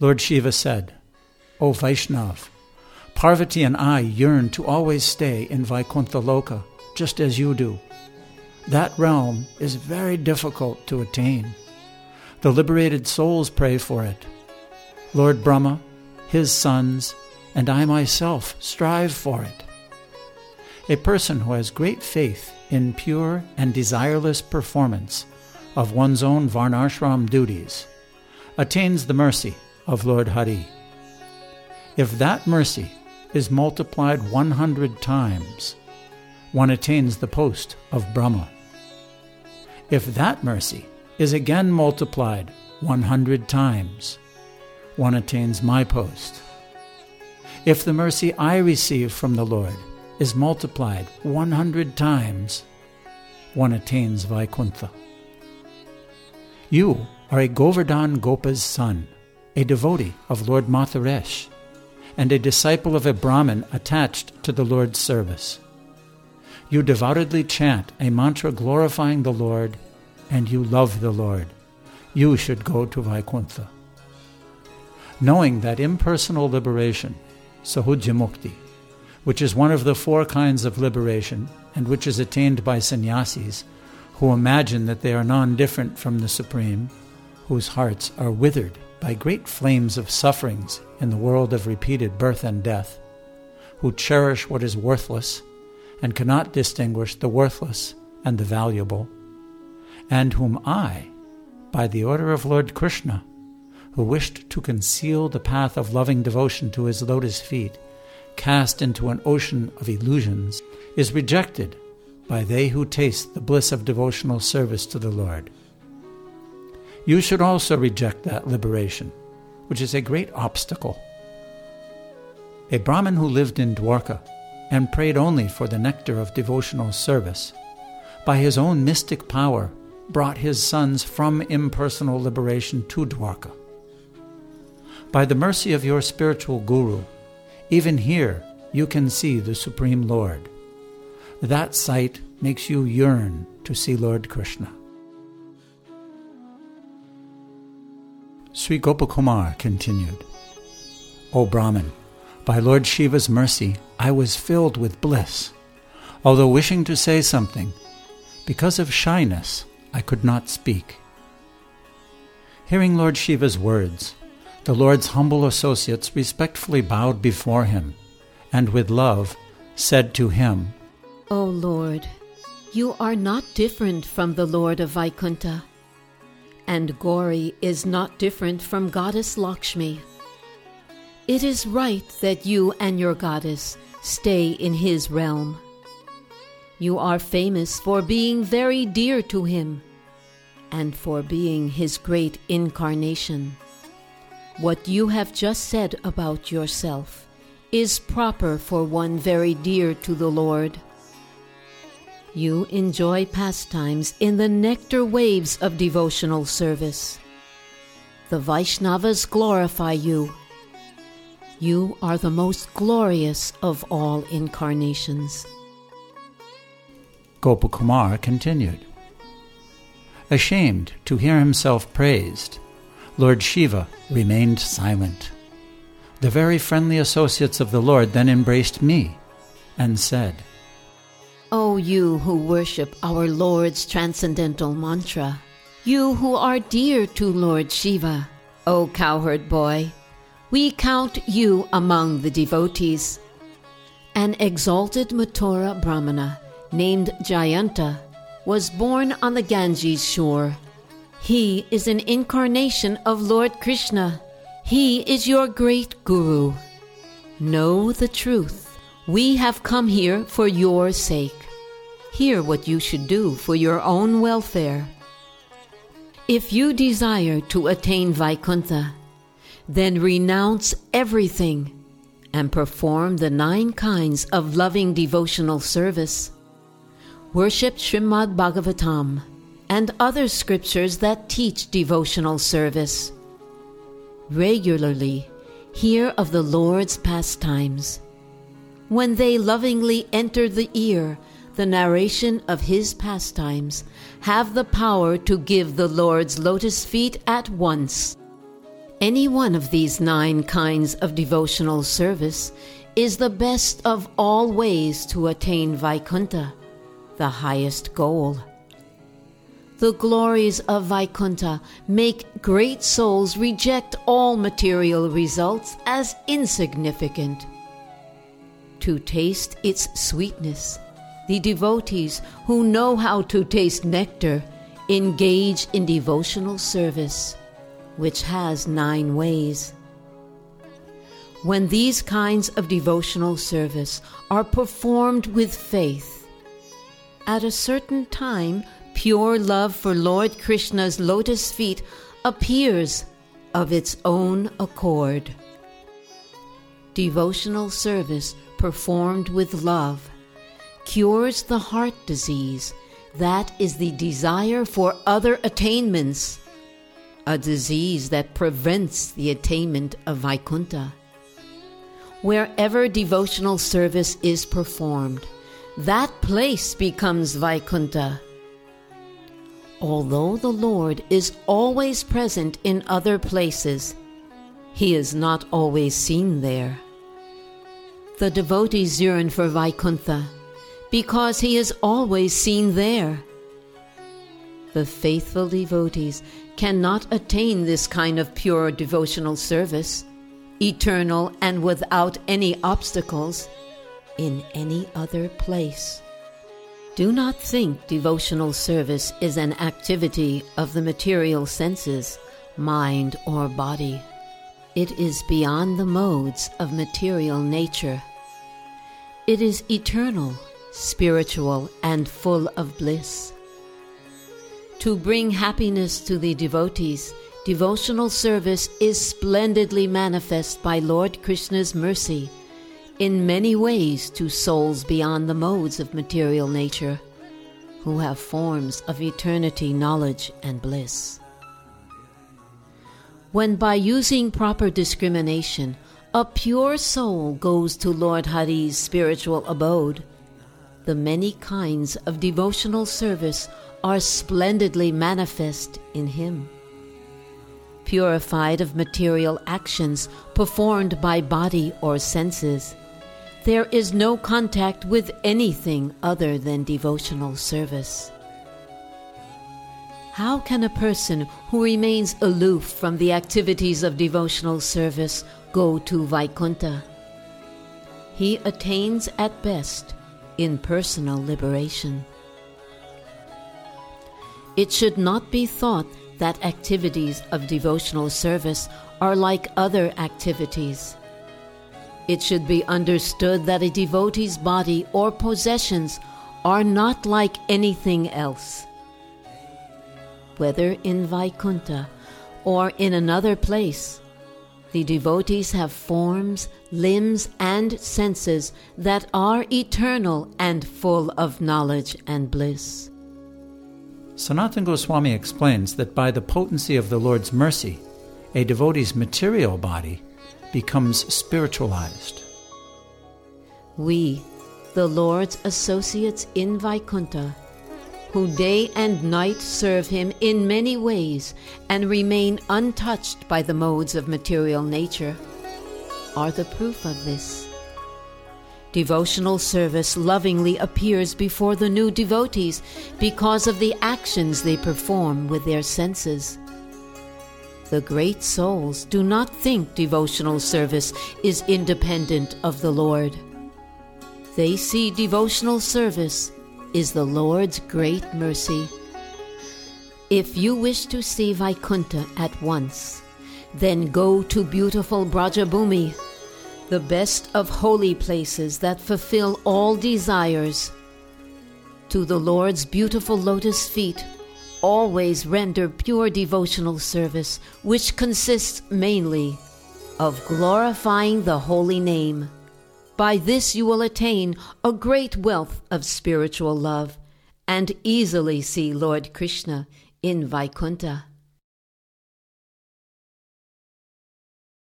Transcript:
Lord Shiva said, O Vaishnav, Parvati and I yearn to always stay in Vaikuntha Loka, just as you do. That realm is very difficult to attain. The liberated souls pray for it. Lord Brahma, his sons, and I myself strive for it. A person who has great faith in pure and desireless performance of one's own Varnashram duties attains the mercy of Lord Hari. If that mercy is multiplied 100 times, one attains the post of Brahma. If that mercy is again multiplied 100 times, one attains my post. If the mercy I receive from the Lord is multiplied 100 times, one attains Vaikuntha. You are a Govardhan Gopa's son, a devotee of Lord Mathuresh, and a disciple of a Brahmin attached to the Lord's service. You devoutly chant a mantra glorifying the Lord, and you love the Lord. You should go to Vaikuntha. Knowing that impersonal liberation, Sayujyamukti, which is one of the four kinds of liberation and which is attained by sannyasis who imagine that they are non different from the Supreme, whose hearts are withered by great flames of sufferings in the world of repeated birth and death, who cherish what is worthless and cannot distinguish the worthless and the valuable, and whom I, by the order of Lord Krishna, who wished to conceal the path of loving devotion to his lotus feet, cast into an ocean of illusions, is rejected by they who taste the bliss of devotional service to the Lord you should also reject that liberation, which is a great obstacle. A Brahmin who lived in Dwarka and prayed only for the nectar of devotional service, by his own mystic power, brought his sons from impersonal liberation to Dwarka. By the mercy of your spiritual guru, even here you can see the Supreme Lord. That sight makes you yearn to see Lord Krishna. Sri Gopakumar continued, O Brahman, by Lord Shiva's mercy, I was filled with bliss. Although wishing to say something, because of shyness, I could not speak. Hearing Lord Shiva's words, the Lord's humble associates respectfully bowed before him, and with love said to him, O Lord, you are not different from the Lord of Vaikuntha and Gauri is not different from Goddess Lakshmi. It is right that you and your goddess stay in his realm. You are famous for being very dear to him and for being his great incarnation. What you have just said about yourself is proper for one very dear to the Lord. You enjoy pastimes in the nectar waves of devotional service. The Vaishnavas glorify you. You are the most glorious of all incarnations. Gopakumar continued. Ashamed to hear himself praised, Lord Shiva remained silent. The very friendly associates of the Lord then embraced me and said, O you who worship our Lord's transcendental mantra, you who are dear to Lord Shiva, O cowherd boy, we count you among the devotees. An exalted Mathura Brahmana named Jayanta was born on the Ganges shore. He is an incarnation of Lord Krishna. He is your great guru. Know the truth. We have come here for your sake. Hear what you should do for your own welfare. If you desire to attain Vaikuntha, then renounce everything and perform the nine kinds of loving devotional service. Worship Srimad Bhagavatam and other scriptures that teach devotional service. Regularly hear of the Lord's pastimes. When they lovingly enter the ear, the narration of his pastimes have the power to give the Lord's lotus feet at once. Any one of these nine kinds of devotional service is the best of all ways to attain Vaikunta, the highest goal. The glories of Vaikunta make great souls reject all material results as insignificant. To taste its sweetness, the devotees who know how to taste nectar engage in devotional service which has nine ways. When these kinds of devotional service are performed with faith, at a certain time, pure love for Lord Krishna's lotus feet appears of its own accord. Devotional service performed with love cures the heart disease, that is the desire for other attainments a disease that prevents the attainment of Vaikunta. Wherever devotional service is performed, that place becomes Vaikunta. Although the Lord is always present in other places, he is not always seen there. The devotees yearn for Vaikuntha because he is always seen there. The faithful devotees cannot attain this kind of pure devotional service, eternal and without any obstacles, in any other place. Do not think devotional service is an activity of the material senses, mind, or body. It is beyond the modes of material nature. It is eternal, spiritual, and full of bliss. To bring happiness to the devotees, devotional service is splendidly manifest by Lord Krishna's mercy in many ways to souls beyond the modes of material nature, who have forms of eternity, knowledge, and bliss. When by using proper discrimination, a pure soul goes to Lord Hari's spiritual abode, the many kinds of devotional service are splendidly manifest in Him. Purified of material actions performed by body or senses, there is no contact with anything other than devotional service. How can a person who remains aloof from the activities of devotional service go to Vaikunta? He attains at best impersonal liberation. It should not be thought that activities of devotional service are like other activities. It should be understood that a devotee's body or possessions are not like anything else. Whether in Vaikunta or in another place, the devotees have forms, limbs, and senses that are eternal and full of knowledge and bliss. Sanatana Goswami explains that by the potency of the Lord's mercy, a devotee's material body becomes spiritualized. We, the Lord's associates in Vaikunta, who day and night serve him in many ways and remain untouched by the modes of material nature, are the proof of this. Devotional service lovingly appears before the new devotees because of the actions they perform with their senses. The great souls do not think devotional service is independent of the Lord. They see devotional service is the Lord's great mercy. If you wish to see Vaikunta at once, then go to beautiful Brajabhumi the best of holy places that fulfill all desires. To the Lord's beautiful lotus feet, always render pure devotional service, which consists mainly of glorifying the holy name. By this you will attain a great wealth of spiritual love and easily see Lord Krishna in Vaikunta.